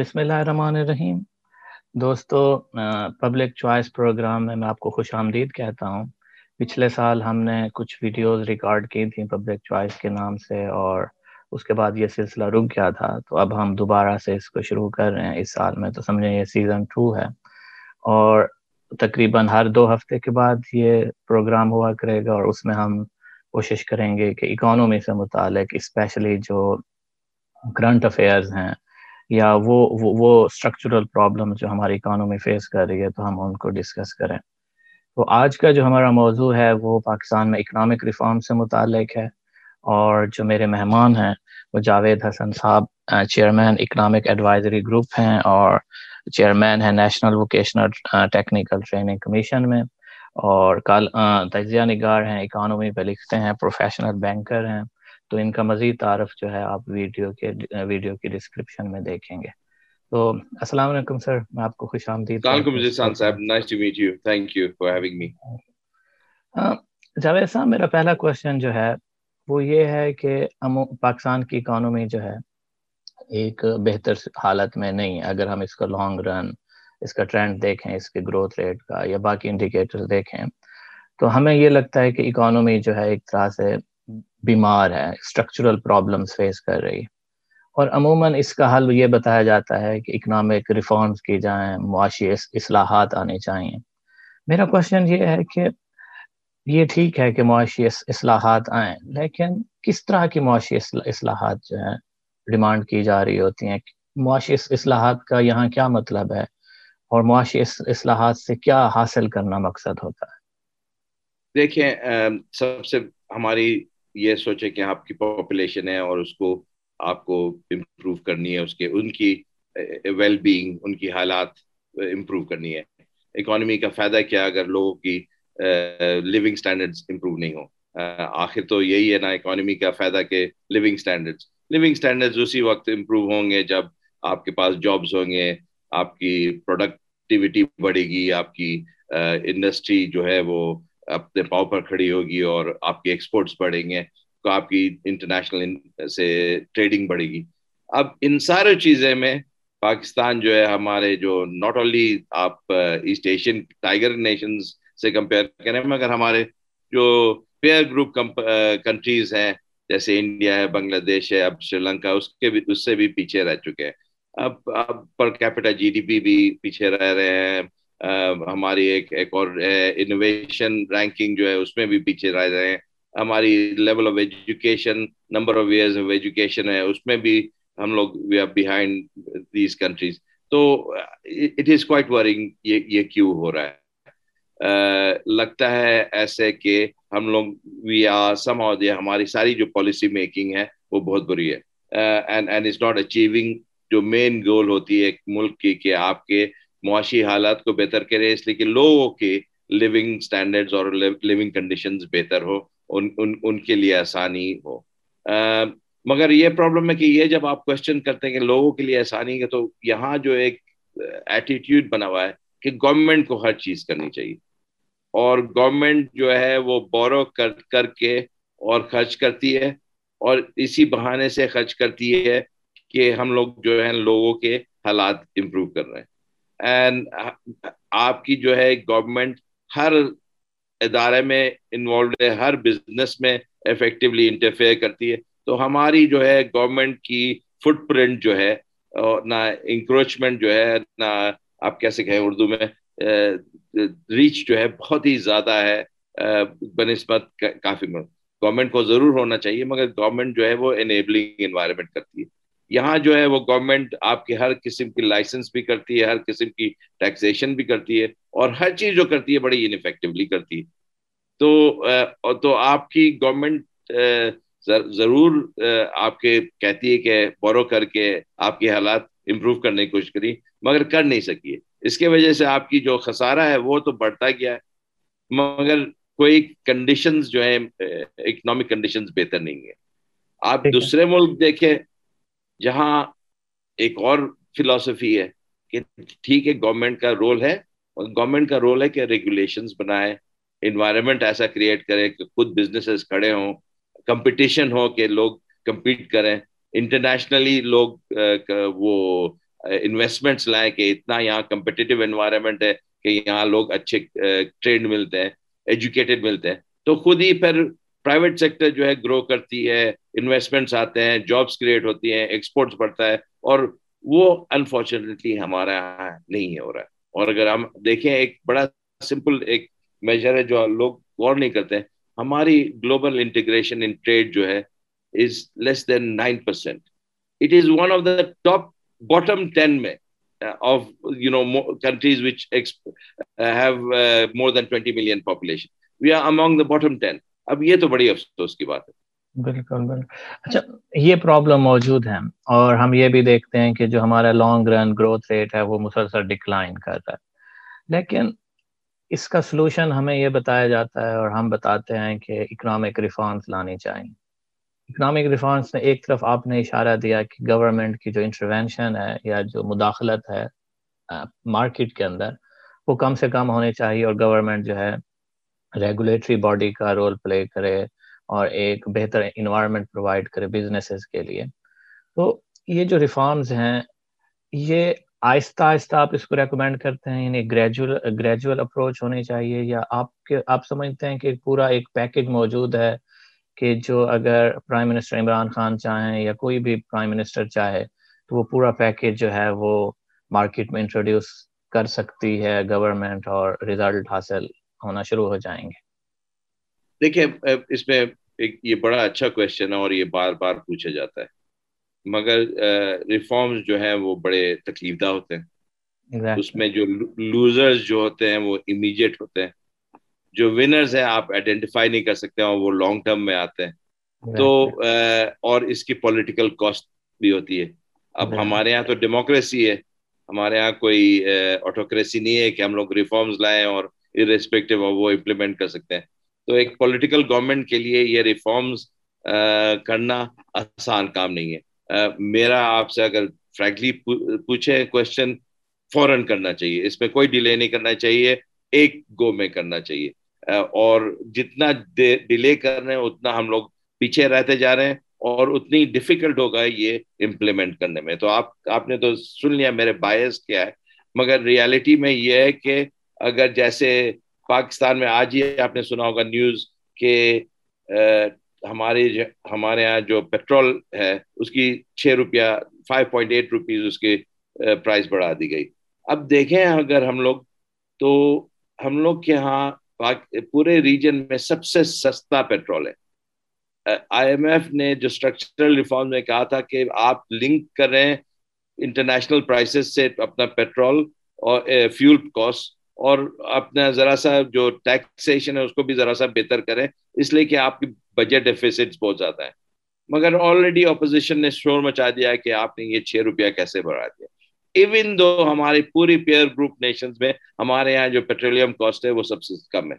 بسم اللہ الرحمن الرحیم۔ دوستو پبلک چوائس پروگرام میں میں آپ کو خوش آمدید کہتا ہوں۔ پچھلے سال ہم نے کچھ ویڈیوز ریکارڈ کی تھیں پبلک چوائس کے نام سے اور اس کے بعد یہ سلسلہ رک گیا تھا۔ تو اب ہم دوبارہ سے اس کو شروع کر رہے ہیں۔ اس سال میں تو سمجھیں یہ سیزن ٹو ہے۔ اور تقریباً ہر دو ہفتے کے بعد یہ پروگرام ہوا کرے گا اور اس میں ہم کوشش کریں گے کہ اکانومی سے متعلق اسپیشلی جو کرنٹ افیئرز ہیں یا وہ وہ اسٹرکچرل پرابلم جو ہماری اکانومی فیس کر رہی ہے تو ہم ان کو ڈسکس کریں۔ تو آج کا جو ہمارا موضوع ہے وہ پاکستان میں اکنامک ریفارم سے متعلق ہے اور جو میرے مہمان ہیں وہ جاوید حسن صاحب چیئرمین اکنامک ایڈوائزری گروپ ہیں اور چیئرمین ہیں national vocational technical training commission میں اور کل تجزیہ نگار ہیں، اکانومی پہ لکھتے ہیں پروفیشنل بینکر ہیں۔ تو ان کا مزید تعارف جو ہے آپ ویڈیو کے ویڈیو کی ڈسکرپشن میں دیکھیں گے۔ تو السلام علیکم سر میں آپ کو خوش آمدید جاوید صاحب میرا پہلا کوشچن جو ہے وہ یہ ہے کہ پاکستان کی اکانومی جو ہے ایک بہتر حالت میں نہیں اگر ہم اس کا لانگ رن اس کا ٹرینڈ دیکھیں اس کے گروتھ ریٹ کا یا باقی انڈیکیٹر دیکھیں تو ہمیں یہ لگتا ہے کہ اکانومی جو ہے ایک طرح سے بیمار ہے اسٹرکچرل پرابلمس فیس کر رہی اور عموماً اس کا حل یہ بتایا جاتا ہے کہ اکنامک ریفارمس کی جائیں، معاشی اصلاحات آنے چاہیے میرا کوشچن یہ ہے کہ یہ ٹھیک ہے کہ معاشی اصلاحات آئیں، لیکن کس طرح کی معاشی اصلاحات جو ہیں ڈیمانڈ کی جا رہی ہوتی ہیں؟ معاشی اصلاحات کا یہاں کیا مطلب ہے؟ اور معاشی اصلاحات سے کیا حاصل کرنا مقصد ہوتا ہے؟ دیکھیں سب سے ہماری یہ سوچے کہ آپ کی پاپولیشن ہے اور اس کو آپ کو امپروو کرنی ہے، اس کے، ان کی ویل بینگ ان کی حالات امپروو کرنی ہے۔ اکانومی کا فائدہ کیا اگر لوگوں کی لیونگ اسٹینڈرڈ امپروو نہیں ہو آخر تو یہی ہے نا اکانومی کا فائدہ کہ لیونگ اسٹینڈرڈ لیونگ اسٹینڈرڈ اسی وقت امپروو ہوں گے جب آپ کے پاس جابس ہوں گے، آپ کی پروڈکٹیوٹی بڑھے گی، آپ کی انڈسٹری جو ہے وہ اپنے پاؤں پر کھڑی ہوگی اور آپ کی ایکسپورٹس بڑھیں گے تو آپ کی انٹرنیشنل سے ٹریڈنگ بڑھے گی۔ اب ان سارے چیزیں میں پاکستان جو ہے ہمارے جو ناٹ اونلی آپ ایسٹ ایشین ٹائیگر نیشنز سے کمپیئر کریں، مگر ہمارے جو پیئر گروپ کنٹریز ہیں، جیسے انڈیا ہے بنگلہ دیش ہے، اب سری لنکا اس کے بھی، اس سے بھی پیچھے رہ چکے ہیں۔ اب اب پر کیپٹل جی ڈی پی بھی پیچھے رہ رہے ہیں۔ ہماری ایک ایک اور انوویشن رینکنگ جو ہے، اس میں بھی پیچھے رہ رہے ہیں۔ ہماری level of education number of years of education ہے، اس میں بھی ہم لوگ we are behind these countries تو اٹ از کوائٹ ورنگ یہ کیوں ہو رہا ہے؟ لگتا ہے ایسے کہ ہم لوگ وی آر سم ہماری ساری جو پالیسی میکنگ ہے، وہ بہت بری ہے۔ And and is not achieving جو مین گول ہوتی ہے ایک ملک کی، کہ آپ کے معاشی حالات کو بہتر کرے، اس لیے کہ لوگوں کے لیونگ اسٹینڈرڈ اور لیونگ کنڈیشنز بہتر ہو، ان ان ان کے لیے آسانی ہو۔ مگر یہ پرابلم ہے کہ یہ جب آپ کوشچن کرتے ہیں کہ لوگوں کے لیے آسانی ہے تو یہاں جو ایک ایٹیٹیوڈ بنا ہوا ہے کہ گورنمنٹ کو ہر چیز کرنی چاہیے۔ اور گورنمنٹ جو ہے وہ بورو کر کر کے اور خرچ کرتی ہے، اور اسی بہانے سے خرچ کرتی ہے کہ ہم لوگ جو ہیں لوگوں کے حالات امپروو کر رہے ہیں۔ اینڈ آپ کی جو ہے گورنمنٹ ہر ادارے میں انوالوڈ ہے، ہر بزنس میں افیکٹولی انٹرفیئر کرتی ہے. تو ہماری جو ہے گورنمنٹ کی فٹ پرنٹ جو ہے نہ انکروچمنٹ جو ہے، نہ آپ کیسے کہیں اردو میں uh, ریچ جو ہے بہت ہی زیادہ ہے uh, بنسبت کافی گورنمنٹ کو ضرور ہونا چاہیے، مگر گورنمنٹ جو ہے وہ انیبلنگ انوائرمنٹ کرتی ہے. یہاں جو ہے وہ گورنمنٹ آپ کی ہر قسم کی لائسنس بھی کرتی ہے ہر قسم کی ٹیکسیشن بھی کرتی ہے اور ہر چیز جو کرتی ہے بڑی انفیکٹولی کرتی ہے۔ تو تو آپ کی گورنمنٹ ضرور آپ کے کہتی ہے کہ بورو کر کے آپ کے حالات امپروو کرنے کی کوشش کری مگر کر نہیں سکی ہے اس کے وجہ سے آپ کی جو خسارہ ہے وہ تو بڑھتا گیا ہے مگر کوئی کنڈیشنز جو ہے اکنامک کنڈیشنز بہتر نہیں ہے آپ دوسرے ملک دیکھیں جہاں ایک اور فلاسفی ہے کہ ٹھیک ہے گورنمنٹ کا رول ہے گورنمنٹ کا رول ہے کہ ریگولیشنز بنائے انوائرمنٹ ایسا کریٹ کرے کہ خود بزنسز کھڑے ہوں کمپٹیشن ہو کہ لوگ کمپیٹ کریں۔ انٹرنیشنلی لوگ وہ انویسٹمنٹس لائیں کہ اتنا یہاں کمپٹیٹیو انوائرمنٹ ہے کہ یہاں لوگ اچھے ٹرینڈ ملتے ہیں ایجوکیٹڈ ملتے ہیں۔ تو خود ہی پھر پرائیویٹ سیکٹر جو ہے گرو کرتی ہے انویسٹمنٹس آتے ہیں جابس کریٹ ہوتی ہیں ایکسپورٹس بڑھتا ہے اور وہ انفارچونیٹلی ہمارا یہاں نہیں ہو رہا ہے۔ اور اگر ہم دیکھیں ایک بڑا سمپل ایک میجر ہے جو لوگ غور نہیں کرتے ہیں، ہماری گلوبل انٹیگریشن ان ٹریڈ جو ہے is less than nine percent it is one of the top bottom ten میں of you know countries which have more than twenty million population we are among the bottom ten اب یہ تو بڑی افسوس کی بات ہے۔ بالکل بالکل۔ اچھا یہ پرابلم موجود ہے اور ہم یہ بھی دیکھتے ہیں کہ جو ہمارا لانگ رن گروتھ ریٹ ہے وہ مسلسل ڈکلائن کر رہا ہے۔ لیکن اس کا سلوشن ہمیں یہ بتایا جاتا ہے اور ہم بتاتے ہیں کہ اکنامک ریفارمس لانی چاہیے۔ اکنامک ریفارمس میں ایک طرف آپ نے اشارہ دیا کہ گورنمنٹ کی جو انٹروینشن ہے یا جو مداخلت ہے مارکیٹ کے اندر، وہ کم سے کم ہونی چاہیے اور گورنمنٹ جو ہے ریگولیٹری باڈی کا رول پلے کرے۔ اور ایک بہتر انوائرمنٹ پرووائڈ کرے بزنسز کے لیے۔ تو یہ جو ریفارمز ہیں، یہ آہستہ آہستہ آپ اس کو ریکمینڈ کرتے ہیں یعنی گریجول گریجول اپروچ ہونی چاہیے، یا آپ کے، آپ سمجھتے ہیں کہ پورا ایک پیکج موجود ہے کہ جو اگر پرائم منسٹر عمران خان چاہیں یا کوئی بھی پرائم منسٹر چاہے، تو وہ پورا پیکج جو ہے وہ مارکیٹ میں انٹروڈیوس کر سکتی ہے گورنمنٹ اور ریزلٹ حاصل ہونا شروع ہو جائیں گے۔ دیکھیں، اس میں ایک یہ بڑا اچھا کوشچن ہے اور یہ بار بار پوچھا جاتا ہے۔ مگر ریفارمز جو ہیں وہ بڑے تکلیف دہ ہوتے ہیں۔ اس میں جو لوزرز جو ہوتے ہیں وہ امیجیٹ ہوتے ہیں۔ جو ونرز ہیں آپ آئیڈینٹیفائی نہیں کر سکتے اور وہ لانگ ٹرم میں آتے ہیں۔ تو اور اس کی پولیٹیکل کاسٹ بھی ہوتی ہے۔ اب ہمارے یہاں تو ڈیموکریسی ہے۔ ہمارے یہاں کوئی آٹوکریسی نہیں ہے کہ ہم لوگ ریفارمز لائیں اور ارریسپیکٹو آف وہ امپلیمنٹ کر سکتے ہیں۔ تو ایک پولیٹیکل گورنمنٹ کے لیے یہ ریفارمز کرنا آسان کام نہیں ہے۔ میرا آپ سے اگر فرینکلی پوچھے کوشچن فوراً کرنا چاہیے۔ اس میں کوئی ڈیلے نہیں کرنا چاہیے۔ ایک گو میں کرنا چاہیے۔ اور جتنا ڈیلے کر رہے ہیں، اتنا ہم لوگ پیچھے رہتے جا رہے ہیں اور اتنی ڈیفیکلٹ ہوگا یہ امپلیمنٹ کرنے میں۔ تو آپ آپ نے تو سن لیا میرے باعث کیا ہے۔ مگر ریالٹی میں یہ ہے کہ اگر جیسے پاکستان میں آج ہی آپ نے سنا ہوگا نیوز کہ ہمارے ہمارے یہاں جو پیٹرول ہے، اس کی چھ روپیہ فائیو پوائنٹ ایٹ روپیز اس کی پرائز بڑھا دی گئی۔ اب دیکھیں اگر ہم لوگ، تو ہم لوگ کے یہاں پورے ریجن میں سب سے سستا پیٹرول ہے۔ آئی ایم ایف نے جو اسٹرکچرل ریفارم میں کہا تھا کہ آپ لنک کریں انٹرنیشنل پرائسز سے اپنا پیٹرول اور فیول کاسٹ اور اپنا ذرا سا جو ٹیکسیشن ہے، اس کو بھی ذرا سا بہتر کریں۔ اس لیے کہ آپ کی بجٹ ڈیفیسٹ بہت زیادہ ہے مگر آلریڈی اپوزیشن نے شور مچا دیا کہ آپ نے یہ چھ روپیہ کیسے بڑھا دیا۔ ایون دو ہماری پوری پیئر گروپ نیشنز میں ہمارے یہاں جو پیٹرولیم کاسٹ ہے، وہ سب سے کم ہے۔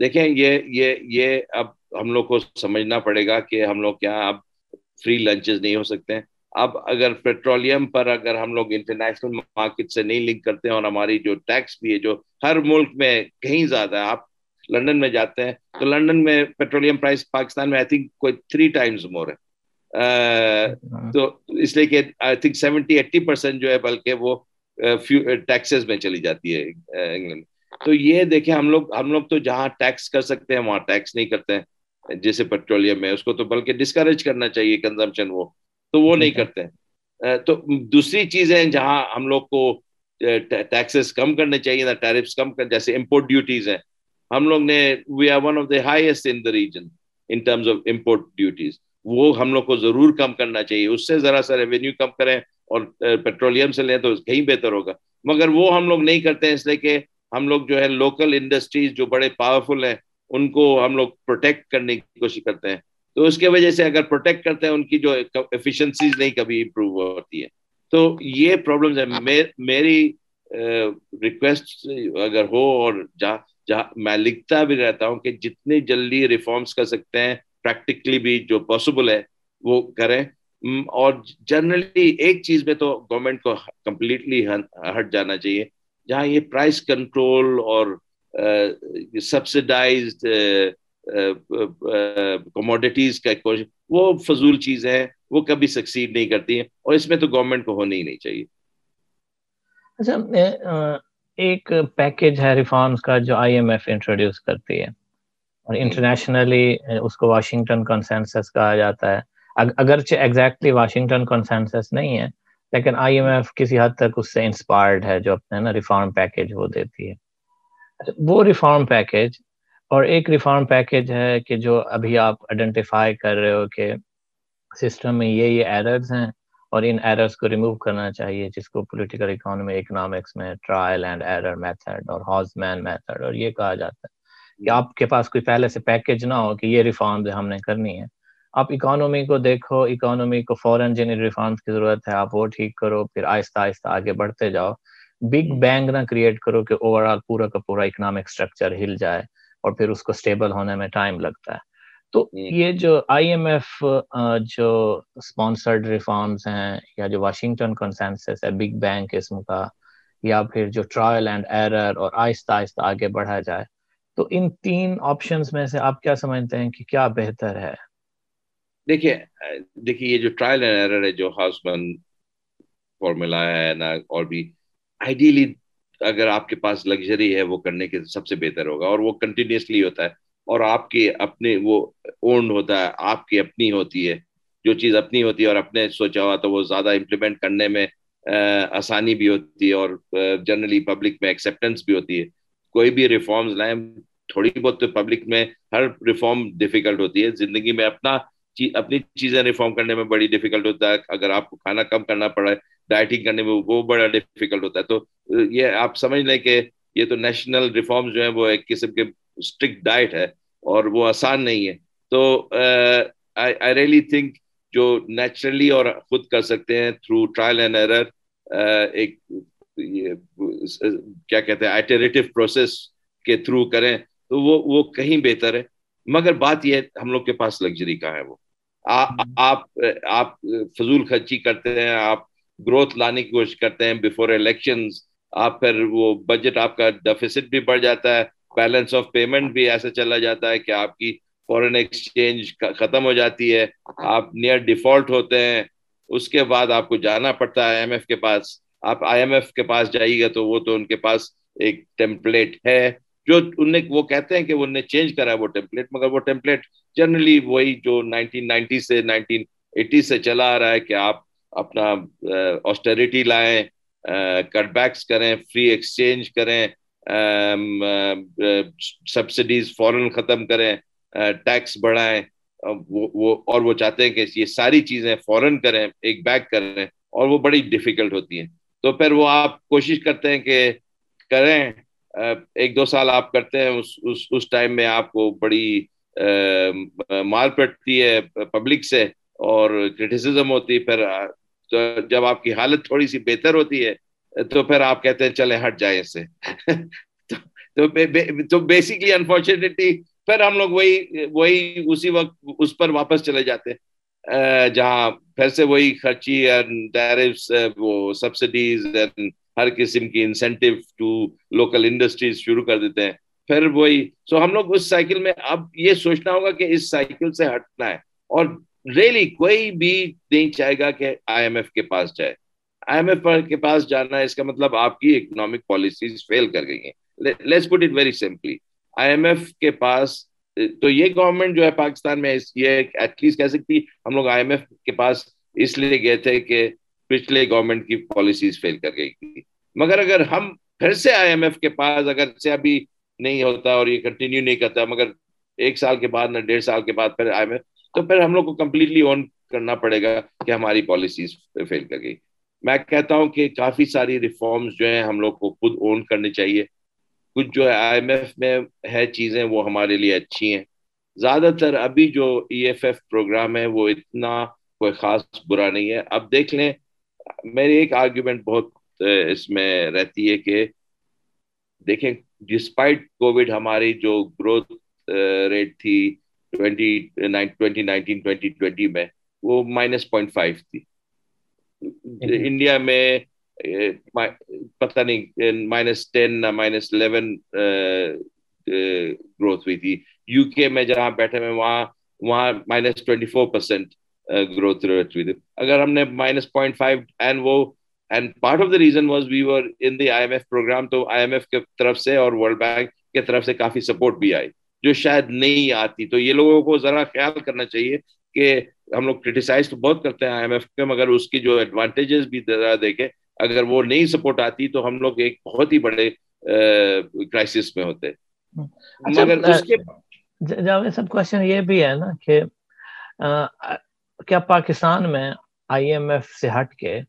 دیکھیں، یہ یہ یہ اب ہم لوگ کو سمجھنا پڑے گا کہ ہم لوگ کیا اب فری لنچز نہیں ہو سکتے۔ ہیں اب اگر پیٹرولیم پر اگر ہم لوگ انٹرنیشنل مارکیٹ سے نہیں لنک کرتے ہیں اور ہماری جو ٹیکس بھی ہے، جو ہر ملک میں کہیں زیادہ ہے، آپ لنڈن میں جاتے ہیں، تو لنڈن میں پیٹرولیم پرائز پاکستان میں آئی تھنک کوئی تھری ٹائمز مور ہے۔ تو اس لیے کہ I think seventy eighty percent جو ہے، بلکہ وہ ٹیکسز میں چلی جاتی ہے انگلینڈ تو یہ دیکھیں، ہم لوگ ہم لوگ تو جہاں ٹیکس کر سکتے ہیں، وہاں ٹیکس نہیں کرتے ہیں، جیسے پیٹرولیم میں، اس کو تو بلکہ ڈسکریج کرنا چاہیے کنزمپشن وہ۔ تو وہ نہیں کرتے۔ ہیں تو دوسری چیزیں جہاں ہم لوگ کو ٹیکسز کم کرنے چاہیے ٹیرفس کم کر جیسے امپورٹ ڈیوٹیز ہیں۔ ہم لوگ نے we are one of the highest in the region in terms of import duties وہ ہم لوگ کو ضرور کم کرنا چاہیے۔ اس سے ذرا سا ریونیو کم کریں اور پیٹرولیم سے لیں تو کہیں بہتر ہوگا۔ مگر وہ ہم لوگ نہیں کرتے ہیں اس لیے کہ ہم لوگ جو ہے لوکل انڈسٹریز جو بڑے پاورفل ہیں ان کو ہم لوگ پروٹیکٹ کرنے کی کوشش کرتے ہیں۔ تو اس کی وجہ سے اگر پروٹیکٹ کرتے ہیں، ان کی جو ایفیشنسیز نہیں کبھی امپروو ہوتی ہے تو یہ پرابلمز ہے میری ریکویسٹ اگر ہو اور جہاں جہاں میں لکھتا بھی رہتا ہوں کہ جتنی جلدی ریفارمس کر سکتے ہیں پریکٹیکلی بھی جو پاسبل ہے، وہ کریں۔ اور جنرلی ایک چیز میں تو گورنمنٹ کو کمپلیٹلی ہٹ جانا چاہیے۔ جہاں یہ پرائز کنٹرول اور سبسڈائزڈ کموڈیٹیز کا وہ فضول چیز ہے وہ کبھی سکسیڈ نہیں کرتی ہیں اور اس میں تو گورنمنٹ کو ہونی ہی نہیں چاہیے۔ اچھا ایک پیکج ہے ریفارمز کا جو آئی ایم ایف انٹروڈیوس کرتی ہے۔ اور انٹرنیشنلی اس کو واشنگٹن کنسنسس کہا جاتا ہے۔ اگرچہ ایگزیکٹلی واشنگٹن کنسنسس نہیں ہے لیکن آئی ایم ایف کسی حد تک اس سے انسپائرڈ ہے جو اپنے نا ریفارم پیکج وہ دیتی ہے۔ وہ ریفارم پیکج اور ایک ریفارم پیکج ہے کہ جو ابھی آپ آئیڈینٹیفائی کر رہے ہو کہ سسٹم میں یہ یہ ایررز ہیں اور ان ایررز کو ریموو کرنا چاہیے، جس کو پولیٹیکل اکانومی اکنامکس میں ٹرائل اینڈ ایرر میتھڈ اور ہاؤس مین میتھڈ اور یہ کہا جاتا ہے کہ آپ کے پاس کوئی پہلے سے پیکج نہ ہو کہ یہ ریفارمز ہم نے کرنی ہے۔ آپ اکانومی کو دیکھو اکانومی کو فورن جن ریفارمز کی ضرورت ہے، آپ وہ ٹھیک کرو، پھر آہستہ آہستہ آگے بڑھتے جاؤ۔ بگ بینگ نہ کریٹ کرو کہ اوور آل پورا کا پورا اکنامک اسٹرکچر ہل جائے۔ اور پھر اس کو اسٹیبل ہونے میں ٹائم لگتا ہے۔ تو یہ جو آئی ایم ایف جو اسپانسرڈ ریفارمس ہیں یا جو واشنگٹن کنسنسس ہے بگ بینگ قسم کا یا پھر جو ٹرائل اینڈ ایرر اور آہستہ آہستہ آگے بڑھا جائے تو ان تین آپشنس میں سے آپ کیا سمجھتے ہیں کہ کیا بہتر ہے؟ دیکھیے دیکھیے یہ جو ٹرائل اینڈ ایرر ہے جو ہاؤس بن فارمولا ہے نا اور بھی آئیڈیلی اگر آپ کے پاس لگژری ہے، وہ کرنے کے سب سے بہتر ہوگا اور وہ کنٹینیوسلی ہوتا ہے۔ اور آپ کی اپنے وہ اونڈ ہوتا ہے، آپ کی اپنی ہوتی ہے۔ جو چیز اپنی ہوتی ہے اور اپنے سوچا ہوا تو وہ زیادہ امپلیمنٹ کرنے میں آسانی بھی ہوتی ہے اور جنرلی پبلک میں ایکسیپٹنس بھی ہوتی ہے۔ کوئی بھی ریفارمز لائیں، تھوڑی بہت تو پبلک میں ہر ریفارم ڈیفیکلٹ ہوتی ہے۔ زندگی میں اپنا اپنی چیزیں ریفارم کرنے میں بڑی ڈیفیکلٹ ہوتا ہے۔ اگر آپ کو کھانا کم کرنا پڑا ہے ڈائٹنگ کرنے میں وہ بڑا ڈیفیکلٹ ہوتا ہے۔ تو یہ آپ سمجھ لیں کہ یہ تو نیشنل ریفارمز جو ہیں وہ ایک قسم کے اسٹرکٹ ڈائٹ ہے اور وہ آسان نہیں ہے۔ تو آئی ریئلی تھنک جو نیچرلی اور خود کر سکتے ہیں تھرو ٹرائل اینڈ ایرر ایک کیا کہتے ہیں آئٹریٹو پروسیس کے تھرو کریں تو وہ وہ کہیں بہتر ہے۔ مگر بات یہ ہم لوگ کے پاس لگژری کا ہے وہ؟ آپ آپ فضول خرچی کرتے ہیں، آپ گروتھ لانے کی کوشش کرتے ہیں بفور الیکشن آپ پھر وہ بجٹ آپ کا ڈیفیسٹ بھی بڑھ جاتا ہے بیلنس آف پیمنٹ بھی ایسا چلا جاتا ہے کہ آپ کی فورن ایکسچینج ختم ہو جاتی ہے، آپ نیئر ڈیفالٹ ہوتے ہیں، اس کے بعد آپ کو جانا پڑتا ہے آئی ایم ایف کے پاس۔ آپ آئی ایم ایف کے پاس جائیے گا تو وہ تو ان کے پاس ایک ٹیمپلیٹ ہے۔ جو ان نے وہ کہتے ہیں کہ وہ نے چینج کرا ہے وہ ٹیمپلیٹ مگر وہ ٹیمپلیٹ جنرلی وہی جو نائنٹین نائنٹی سے نائنٹین ایٹی سے چلا آ رہا ہے کہ آپ اپنا آسٹریٹی لائیں۔ کٹ بیکس کریں فری ایکسچینج کریں سبسڈیز فوراً ختم کریں ٹیکس بڑھائیں وہ اور وہ چاہتے ہیں کہ یہ ساری چیزیں فوراً کریں، ایک بیک کریں، اور وہ بڑی ڈیفیکلٹ ہوتی ہیں۔ تو پھر وہ آپ کوشش کرتے ہیں کہ کریں ایک دو سال آپ کرتے ہیں، اس اس ٹائم میں آپ کو بڑی مار پڑتی ہے پبلک سے، اور کرٹیسزم ہوتی ہے پھر تو جب آپ کی حالت تھوڑی سی بہتر ہوتی ہے، تو پھر آپ کہتے ہیں چلے ہٹ جائیں اس سے۔ تو بیسکلی انفارچونیٹلی پھر ہم لوگ وہی وہی اسی وقت اس پر واپس چلے جاتے ہیں۔ جہاں پھر سے وہی خرچی وہ سبسڈیز ہر قسم کی انسینٹیو ٹو لوکل انڈسٹریز شروع کر دیتے ہیں۔ پھر وہی سو ہم لوگ اس سائیکل میں اب یہ سوچنا ہوگا کہ اس سائیکل سے ہٹنا ہے۔ اور ریلی کوئی بھی نہیں چاہے گا کہ آئی ایم ایف کے پاس جائے۔ آئی ایم ایف کے پاس جانا ہے، اس کا مطلب آپ کی اکنامک پالیسیز فیل کر گئی ہیں۔ Let's put it very simply I M F کے پاس، تو یہ گورنمنٹ جو ہے پاکستان میں، یہ ایٹ لیسٹ کہہ سکتی ہم لوگ آئی ایم ایف کے پاس اس لیے گئے تھے کہ پچھلے گورنمنٹ کی پالیسیز فیل کر گئی تھی۔ مگر اگر ہم پھر سے آئی ایم ایف کے پاس، اگر سے ابھی نہیں ہوتا اور یہ کنٹینیو نہیں کرتا، مگر ایک سال کے بعد نہ ڈیڑھ سال کے بعد پھر آئی ایم ایف تو پھر ہم لوگ کو کمپلیٹلی آن کرنا پڑے گا کہ ہماری پالیسیز فیل کر گئی۔ میں کہتا ہوں کہ کافی ساری ریفارمز جو ہیں ہم لوگ کو خود اون کرنی چاہیے۔ کچھ جو ہے آئی ایم ایف میں ہے چیزیں وہ ہمارے لیے اچھی ہیں۔ زیادہ تر ابھی جو ای ایف ایف پروگرام ہے وہ اتنا کوئی خاص برا نہیں ہے۔ اب دیکھ لیں، میری ایک آرگیومنٹ بہت اس میں رہتی ہے کہ دیکھیں ڈسپائٹ کووڈ ہماری جو گروتھ ریٹ تھی ٹوینٹی نائنٹین ٹوینٹی ٹوینٹی میں وہ مائنس پوائنٹ فائیو تھی۔ انڈیا میں پتہ نہیں minus ten minus eleven growth ہوئی تھی۔ یو کے میں جہاں بیٹھے میں وہاں وہاں minus twenty four percent growth rate ہوئی تھی۔ اگر ہم نے مائنس پوائنٹ فائیو اینڈ وہ and part of the reason was we were in the I M F program تو آئی ایم ایف کے طرف سے اور ورلڈ بینک کے طرف سے کافی سپورٹ بھی آئی۔ جو شاید نہیں آتی۔ تو یہ لوگوں کو ذرا خیال کرنا چاہیے کہ ہم لوگ کرٹیسائز تو بہت کرتے ہیں آئی ایم ایف کے مگر اس کی جو ایڈوانٹیجز بھی ذرا دیکھیں اگر وہ نہیں سپورٹ آتی تو ہم لوگ ایک بہت ہی بڑے کرائسس میں ہوتے۔ اچھا، مگر اس کے جاوید صاحب کوشچن یہ بھی ہے نا کہ کیا پاکستان میں آئی ایم ایف سے ہٹ کے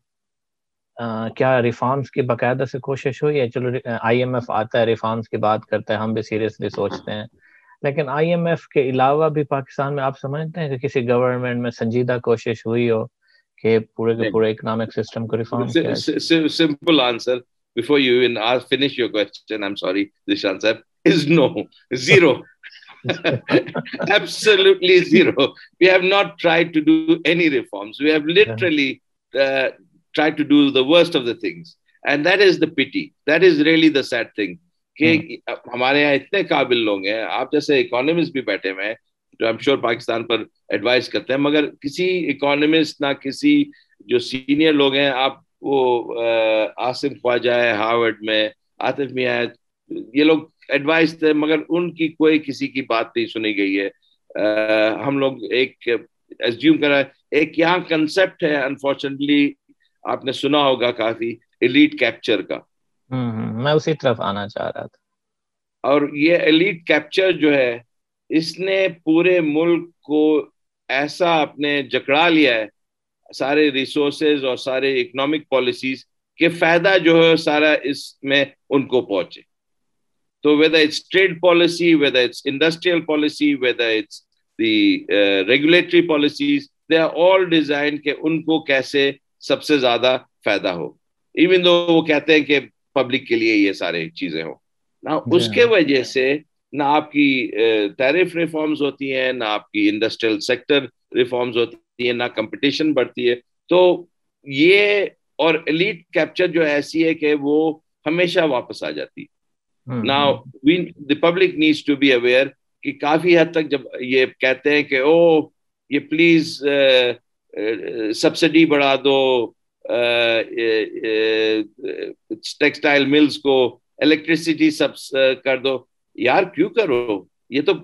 کیا ریفارمس کی باقاعدہ سے کوشش ہوئی ہے؟ چلو آئی ایم ایف آتا ہے ریفارمس کی بات کرتا ہے ہم بھی سیریسلی سوچتے ہیں۔ لیکن آئی ایم ایف کے علاوہ بھی پاکستان میں آپ سمجھتے ہیں کہ کسی گورنمنٹ میں سنجیدہ کوشش ہوئی ہو کہ پورے کے پورے اکنامک سسٹم کو ریفارم کیا simple answer before you even ask finish your question I'm sorry Dishan صاحب is no zero absolutely zero we have not try to do any reforms we have literally try to do the worst of the things and that is the pity that is really the sad thing کہ ہمارے یہاں اتنے قابل لوگ ہیں آپ جیسے economist بھی بیٹھے ہوئے ہیں جو am sure Pakistan per advise کرتے ہیں مگر کسی اکانومسٹ نہ کسی جو سینئر لوگ ہیں آپ وہ آصف خواجہ ہے ہارورڈ میں آصف میاں یہ لوگ ایڈوائز تھے مگر ان کی کوئی کسی کی بات نہیں سنی گئی ہے۔ ہم لوگ ایک ایزیوم کرا ایک یہاں کنسپٹ ہے انفارچونیٹلی آپ نے سنا ہوگا کافی ایلیٹ کیپچر کا۔ میں اسی طرف آنا چاہ رہا تھا۔ اور یہ ایلیٹ کیپچر جو ہے، اس نے پورے ملک کو ایسا اپنے جکڑا لیا ہے، سارے ریسورسز اور سارے اکنامک پالیسیز کے فائدہ جو ہے، سارا اس میں ان کو پہنچے۔ تو whether it's trade policy whether it's industrial policy whether it's the regulatory policies they are all design کہ ان کو کیسے سب سے زیادہ فائدہ ہو۔ ایون دو وہ کہتے ہیں کہ پبلک کے لیے یہ سارے چیزیں ہوں۔ نہ اس کے وجہ سے نہ آپ کی ٹیرف ریفارمز ہوتی ہیں نہ آپ کی انڈسٹریل سیکٹر ریفارمز ہوتی ہیں نہ کمپٹیشن بڑھتی ہے۔ تو یہ اور ایلیٹ کیپچر جو ایسی ہے کہ وہ ہمیشہ واپس آ جاتی۔ نا the public needs to be aware کہ کافی حد تک جب یہ کہتے ہیں کہ او یہ پلیز سبسڈی بڑھا دو ٹیکسٹائل ملز کو الیکٹریسٹی سب کر دو۔ یار کیوں کرو؟ یہ تو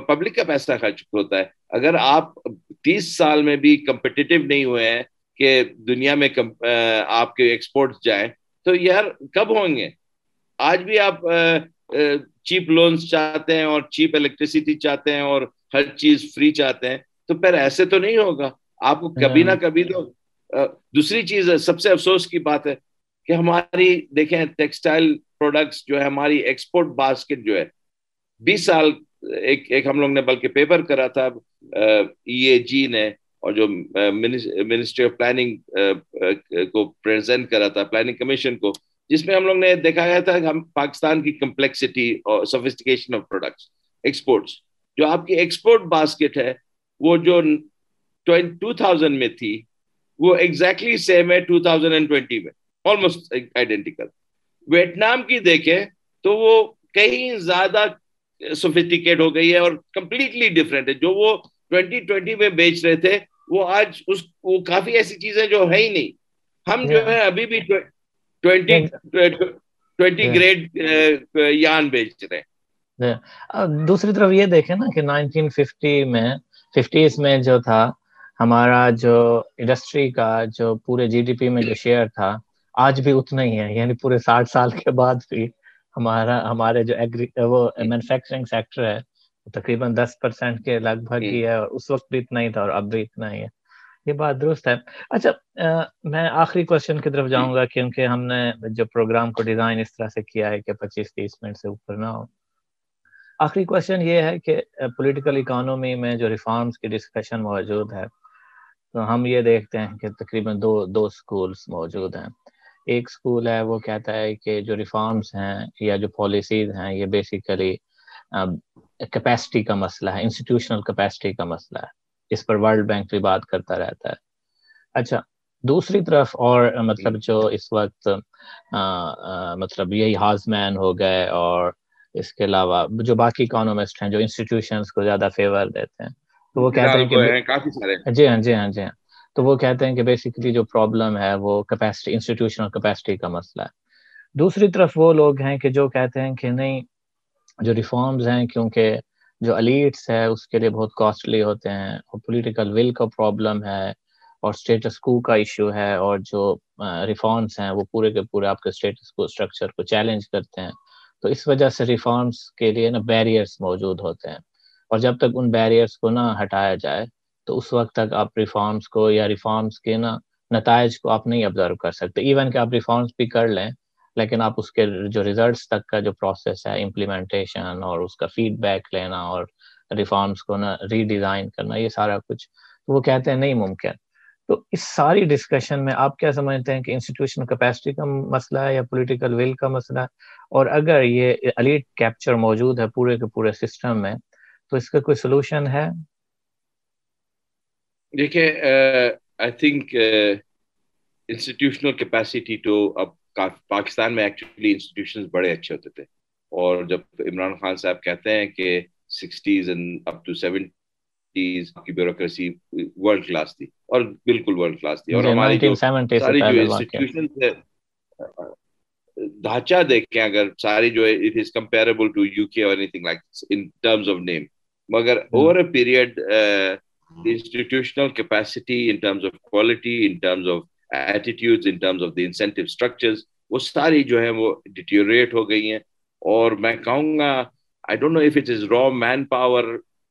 پبلک کا پیسہ خرچ ہوتا ہے۔ اگر آپ تیس سال میں بھی کمپٹیٹو نہیں ہوئے ہیں کہ دنیا میں آپ کے ایکسپورٹ جائیں تو یار کب ہوں گے؟ آج بھی آپ چیپ لونس چاہتے ہیں اور چیپ الیکٹریسٹی چاہتے ہیں اور ہر چیز فری چاہتے ہیں تو پھر ایسے تو نہیں ہوگا۔ آپ کو کبھی نہ کبھی تو دوسری چیز سب سے افسوس کی بات ہے کہ ہماری، دیکھیں، ٹیکسٹائل پروڈکٹس جو ہے، ہماری ایکسپورٹ باسکٹ جو ہے، بیس سال ایک ایک ہم لوگ نے بلکہ پیپر کرا تھا ای اے جی نے اور جو منسٹری آف پلاننگ کو پریزنٹ کرا تھا پلاننگ کمیشن کو، جس میں ہم لوگ نے دیکھا گیا تھا کہ ہم پاکستان کی کمپلیکسٹی اور سوفسٹیکیشن آف پروڈکٹس ایکسپورٹس جو آپ کی ایکسپورٹ باسکٹ ہے، وہ جو ٹو تھاؤزینڈ میں تھی وہ ایگزیکٹلی سیم ہے ٹو تھاؤزینڈ اینڈ ٹوینٹی میں آلموسٹ آئیڈینٹیکل ویٹنام کی دیکھیں تو وہ کہیں زیادہ سوفسٹیکیٹ ہو گئی ہے اور کمپلیٹلی ڈفرینٹ ہے۔ جو وہ ٹوینٹی ٹوینٹی میں بیچ رہے تھے وہ آج اس وہ کافی ایسی چیزیں جو ہے ہی نہیں۔ ہم جو ہے ابھی بھی ٹوینٹی گریڈ یان بیچ رہے ہیں۔ دوسری طرف یہ دیکھیں نا کہ نائنٹین ففٹی میں ففٹیز میں جو تھا ہمارا جو انڈسٹری کا جو پورے جی ڈی پی میں جو شیئر تھا، آج بھی اتنا ہی ہے۔ یعنی پورے ساٹھ سال کے بعد بھی ہمارا، ہمارے جو ایگری وہ مینوفیکچرنگ سیکٹر ہے تقریباً دس پرسینٹ کے لگ بھگ ہی ہے۔ اور اس وقت بھی اتنا ہی تھا اور اب بھی اتنا ہی ہے۔ یہ بات درست ہے۔ اچھا میں آخری کوشچن کی طرف جاؤں گا کیونکہ ہم نے جو پروگرام کو ڈیزائن اس طرح سے کیا ہے کہ پچیس تیس منٹ سے اوپر نہ ہو۔ آخری کوشچن یہ ہے کہ پولیٹیکل اکانومی میں جو ریفارمس کی ڈسکشن موجود ہے تو ہم یہ دیکھتے ہیں کہ تقریباً دو دو سکولز موجود ہیں۔ ایک سکول ہے وہ کہتا ہے کہ جو ریفارمس ہیں یا جو پالیسیز ہیں یہ بیسیکلی کیپیسٹی کا مسئلہ ہے انسٹیٹیوشنل کیپیسٹی کا مسئلہ ہے۔ اس پر ورلڈ بینک بھی بات کرتا رہتا ہے۔ اچھا دوسری طرف اور مطلب جو اس وقت مطلب یہی ہاز مین ہو گئے اور اس کے علاوہ جو باقی اکانومسٹ ہیں جو انسٹیٹیوشنس کو زیادہ فیور دیتے ہیں۔ تو وہ کہتے ہیں کہ جی ہاں جی ہاں جی ہاں۔ تو وہ کہتے ہیں کہ بیسکلی جو پرابلم ہے وہ کیپیسٹی انسٹیٹیوشنل کیپیسٹی کا مسئلہ ہے۔ دوسری طرف وہ لوگ ہیں کہ جو کہتے ہیں کہ نہیں جو ریفارمز ہیں کیونکہ جو الیٹس ہے اس کے لیے بہت کاسٹلی ہوتے ہیں۔ اور پولیٹیکل ول کا پرابلم ہے اور اسٹیٹس کو کا ایشو ہے اور جو ریفارمس ہیں وہ پورے کے پورے آپ کے اسٹیٹس کو اسٹرکچر کو چیلنج کرتے ہیں۔ تو اس وجہ سے ریفارمس کے لیے نا بیریئرس موجود ہوتے ہیں۔ اور جب تک ان بیریئرس کو نہ ہٹایا جائے، تو اس وقت تک آپ ریفارمس کو یا ریفارمس کے نا نتائج کو آپ نہیں آبزرو کر سکتے. ایون کہ آپ ریفارمس بھی کر لیں، لیکن آپ اس کے جو ریزلٹس تک کا جو پروسیس ہے امپلیمنٹیشن اور اس کا فیڈ بیک لینا اور ریفارمس کو نا ری ڈیزائن کرنا، یہ سارا کچھ وہ کہتے ہیں نہیں ممکن. تو اس ساری ڈسکشن میں آپ کیا سمجھتے ہیں کہ انسٹیٹیوشن کیپیسٹی کا مسئلہ ہے یا پولیٹیکل ول کا مسئلہ ہے؟ اور اگر یہ الیٹ کیپچر موجود ہے پورے کے پورے سسٹم میں تو اس کا کوئی سولوشن ہے؟ دیکھیں آئی تھنک انسٹیٹیوشنل کیپیسٹی تو اب پاکستان میں ایکچولی انسٹیٹیوشن بڑے اچھے ہوتے تھے۔ اور جب عمران خان صاحب کہتے ہیں کہ sixties and up to seventies کی بیوروکریسی ورلڈ کلاس تھی۔ اور بالکل ورلڈ کلاس تھی۔ اور ہماری جو ساری جو انسٹیٹیوشن ڈھانچہ دیکھیں اگر ساری جو it is comparable to U K اور anything like in terms of name مگر over a period institutional capacity in terms of quality in terms of attitudes in terms of the incentive structures وہ ساری جو ہے وہ ڈیٹیوریٹ ہو گئی ہیں۔ اور میں کہوں گا I don't know if it is raw manpower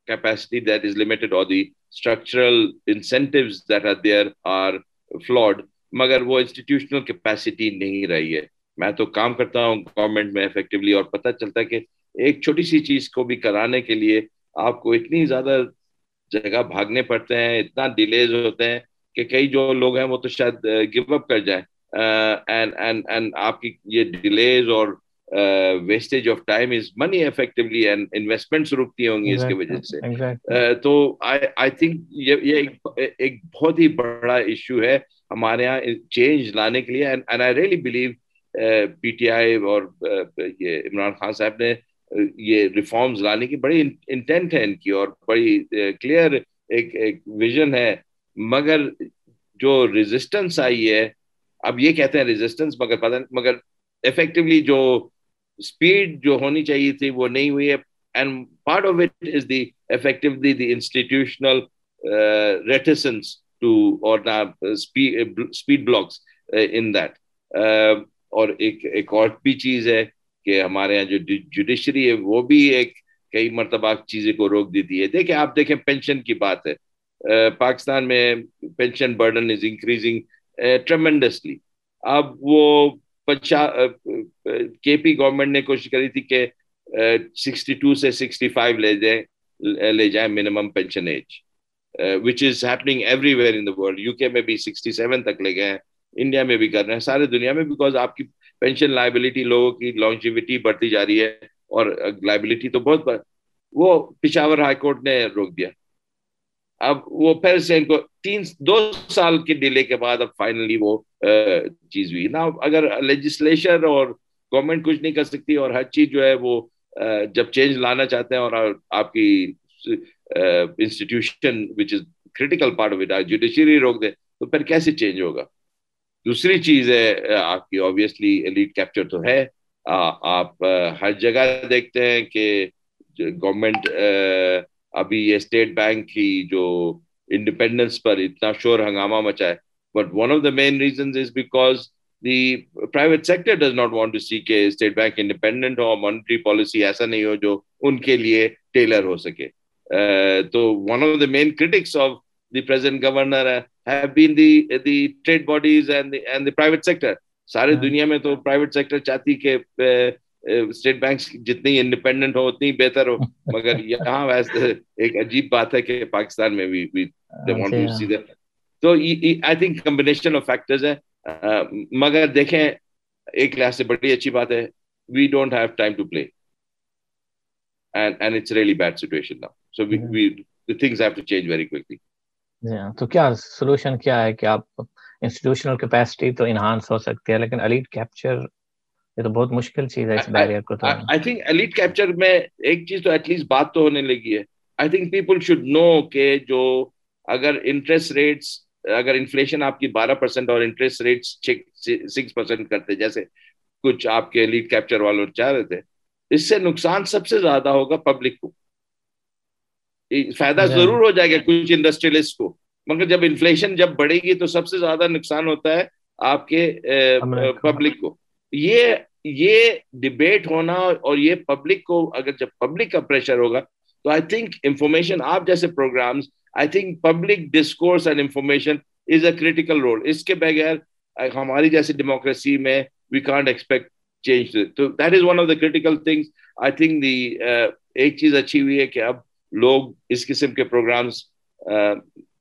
capacity that is limited or the structural incentives that are there are flawed مگر وہ انسٹیٹیوشنل کیپیسٹی نہیں رہی ہے۔ میں تو کام کرتا ہوں گورنمنٹ میں افیکٹولی اور پتہ چلتا ہے کہ ایک چھوٹی سی چیز کو بھی کرانے کے لیے آپ کو اتنی زیادہ جگہ بھاگنے پڑتے ہیں اتنا ڈیلیز ہوتے ہیں کہ کئی جو لوگ ہیں وہ تو شاید گو اپ کر جائیں۔ آپ کی یہ ڈیلیز اور wastage of time is money effectively and investments رکتی ہوں گی اس کی وجہ سے۔ تو آئی تھنک یہ ایک بہت ہی بڑا ایشو ہے ہمارے یہاں چینج لانے کے لیے۔ And I really believe P T I اور یہ عمران خان صاحب نے یہ ریفارمز لانے کی بڑی انٹینٹ ہے ان کی اور بڑی کلیئر ایک ایک ویژن ہے۔ مگر جو ریزسٹنس آئی ہے، اب یہ کہتے ہیں ریزسٹنس مگر پتہ مگر افیکٹولی جو اسپیڈ جو ہونی چاہیے تھی وہ نہیں ہوئی ہے۔ And part of it is the effectively the institutional reticence to اور اسپیڈ بلاکس ان دیٹ اور ایک ایک اور بھی چیز ہے۔ کہ ہمارے یہاں جو جوڈیشری ہے، وہ بھی ایک کئی مرتبہ چیزیں کو روک دیتی ہے۔ دیکھیں، آپ دیکھیں پینشن کی بات ہے۔ پاکستان میں pension burden is increasing tremendously اب وہ کے پی گورنمنٹ نے کوشش کری تھی کہ سکسٹی ٹو سے سکسٹی فائیو لے جائیں لے جائیں minimum pension age which is happening everywhere in the world U K میں بھی سکسٹی سیون تک لے گئے ہیں انڈیا میں بھی کر رہے ہیں، سارے دنیا میں بیکاز آپ کی پینشن لائبلٹی لوگوں کی لانجیوٹی بڑھتی جا رہی ہے اور لائبلٹی تو بہت وہ پشاور ہائی کورٹ نے روک دیا۔ اب وہ پھر سے ان کو تین دو سال کے ڈیلے کے بعد اب فائنلی وہ چیز ہوئی۔ نا اگر لیجسلیشن اور گورنمنٹ کچھ نہیں کر سکتی اور ہر چیز جو ہے وہ جب چینج لانا چاہتے ہیں اور آپ کی institution which is critical part of it judiciary روک دے تو پھر کیسے چینج ہوگا؟ دوسری چیز ہے آپ کی آبویسلی ایلیٹ کیپچر تو ہے۔ آپ ہر جگہ دیکھتے ہیں کہ گورنمنٹ ابھی یہ اسٹیٹ بینک کی جو انڈیپینڈنس پر اتنا شور ہنگامہ مچا ہے۔ But one of the main reason is because the private sector does not want to see کہ اسٹیٹ بینک انڈیپینڈنٹ ہو مانیٹری پالیسی ایسا نہیں ہو جو ان کے لیے ٹیلر ہو سکے۔ تو one of the main critics of the present governor have been the the trade bodies and the and the private sector. سارے دنیا میں تو پرائیویٹ سیکٹر چاہتی کہ اسٹیٹ بینکس جتنی انڈیپینڈنٹ ہو اتنی بہتر ہو مگر یہاں ویسے ایک عجیب بات ہے کہ پاکستان میں بھی تو I think combination of factors ہے مگر دیکھیں ایک لحاظ سے بڑی اچھی بات ہے we don't have time to play and and it's really bad situation now so things have to change very quickly جی ہاں تو کیا سولوشن کیا ہے کہ آپ انسٹیٹیوشنل کیپیسٹی تو انہانس ہو سکتی ہے لیکن الیٹ کیپچر یہ تو بہت مشکل چیز ہے اس بیریئر کو تو۔ آئی تھنک الیٹ کیپچر میں ایک چیز تو ایٹ لیسٹ بات تو ہونے لگی ہے۔ I think people should know کہ جو اگر انٹرسٹ ریٹس اگر انفلیشن آپ کی بارہ پرسینٹ اور انٹرسٹ ریٹ سکس پرسینٹ کرتے جیسے کچھ آپ کے لیڈ کیپچر والوں چاہ رہے تھے اس سے نقصان سب سے زیادہ ہوگا پبلک کو۔ فائدہ ضرور ہو جائے گا کچھ انڈسٹریلسٹ کو۔ مگر جب انفلیشن جب بڑھے گی تو سب سے زیادہ نقصان ہوتا ہے آپ کے پبلک کو۔ یہ یہ ڈبیٹ ہونا اور یہ پبلک کو اگر جب پبلک کا پریشر ہوگا تو آئی تھنک انفارمیشن آپ جیسے programs I think public discourse and information is a critical role اس کے بغیر ہماری جیسے ڈیموکریسی میں وی کانٹ ایکسپیکٹ چینج تو that is one of the critical things I think the ایک چیز اچھی ہوئی ہے کہ اب لوگ اس قسم کے پروگرامس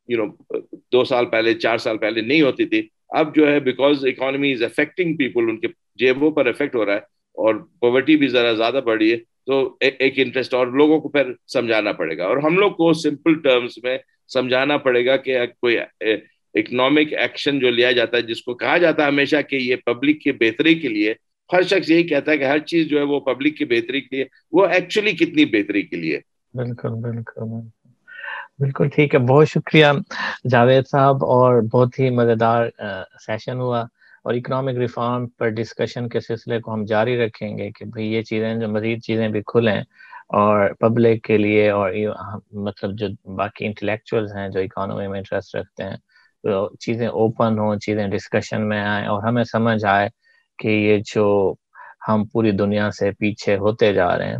یو نو دو سال پہلے، چار سال پہلے نہیں ہوتی تھی۔ اب جو ہے because economy is affecting people ان کے جیبوں پر افیکٹ ہو رہا ہے اور پاورٹی بھی ذرا زیادہ بڑھی ہے، تو ایک انٹرسٹ اور لوگوں کو پھر سمجھانا پڑے گا۔ اور ہم لوگ کو سمپل ٹرمز میں سمجھانا پڑے گا کہ کوئی اکنامک ایکشن جو لیا جاتا ہے، جس کو کہا جاتا ہے ہمیشہ کہ یہ پبلک کی بہتری کے لیے، ہر شخص یہی کہتا ہے کہ ہر چیز جو ہے وہ پبلک کی بہتری کے لیے، وہ ایکچولی کتنی بہتری کے لیے۔ بالکل بالکل بالکل۔ ٹھیک ہے، بہت شکریہ جاوید صاحب اور بہت ہی مزیدار سیشن ہوا۔ اور اکنامک ریفارم پر ڈسکشن کے سلسلے کو ہم جاری رکھیں گے کہ بھئی یہ چیزیں جو مزید چیزیں بھی کھلیں اور پبلک کے لیے اور مطلب جو باقی انٹلیکچوئلز ہیں جو اکانومی میں انٹرسٹ رکھتے ہیں، تو چیزیں اوپن ہوں، چیزیں ڈسکشن میں آئیں اور ہمیں سمجھ آئے کہ یہ جو ہم پوری دنیا سے پیچھے ہوتے جا رہے ہیں۔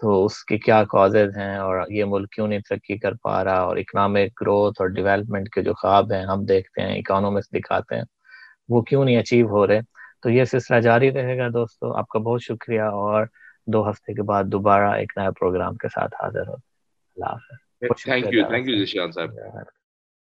تو اس کے کیا کازز ہیں اور یہ ملک کیوں نہیں ترقی کر پا رہا اور اکنامک گروتھ اور ڈیولپمنٹ کے جو خواب ہیں ہم دیکھتے ہیں اکانومکس دکھاتے ہیں وہ کیوں نہیں اچیو ہو رہے؟ تو یہ سلسلہ جاری رہے گا دوستو آپ کا بہت شکریہ اور دو ہفتے کے بعد دوبارہ ایک نیا پروگرام کے ساتھ حاضر ہو۔ اللہ حافظ۔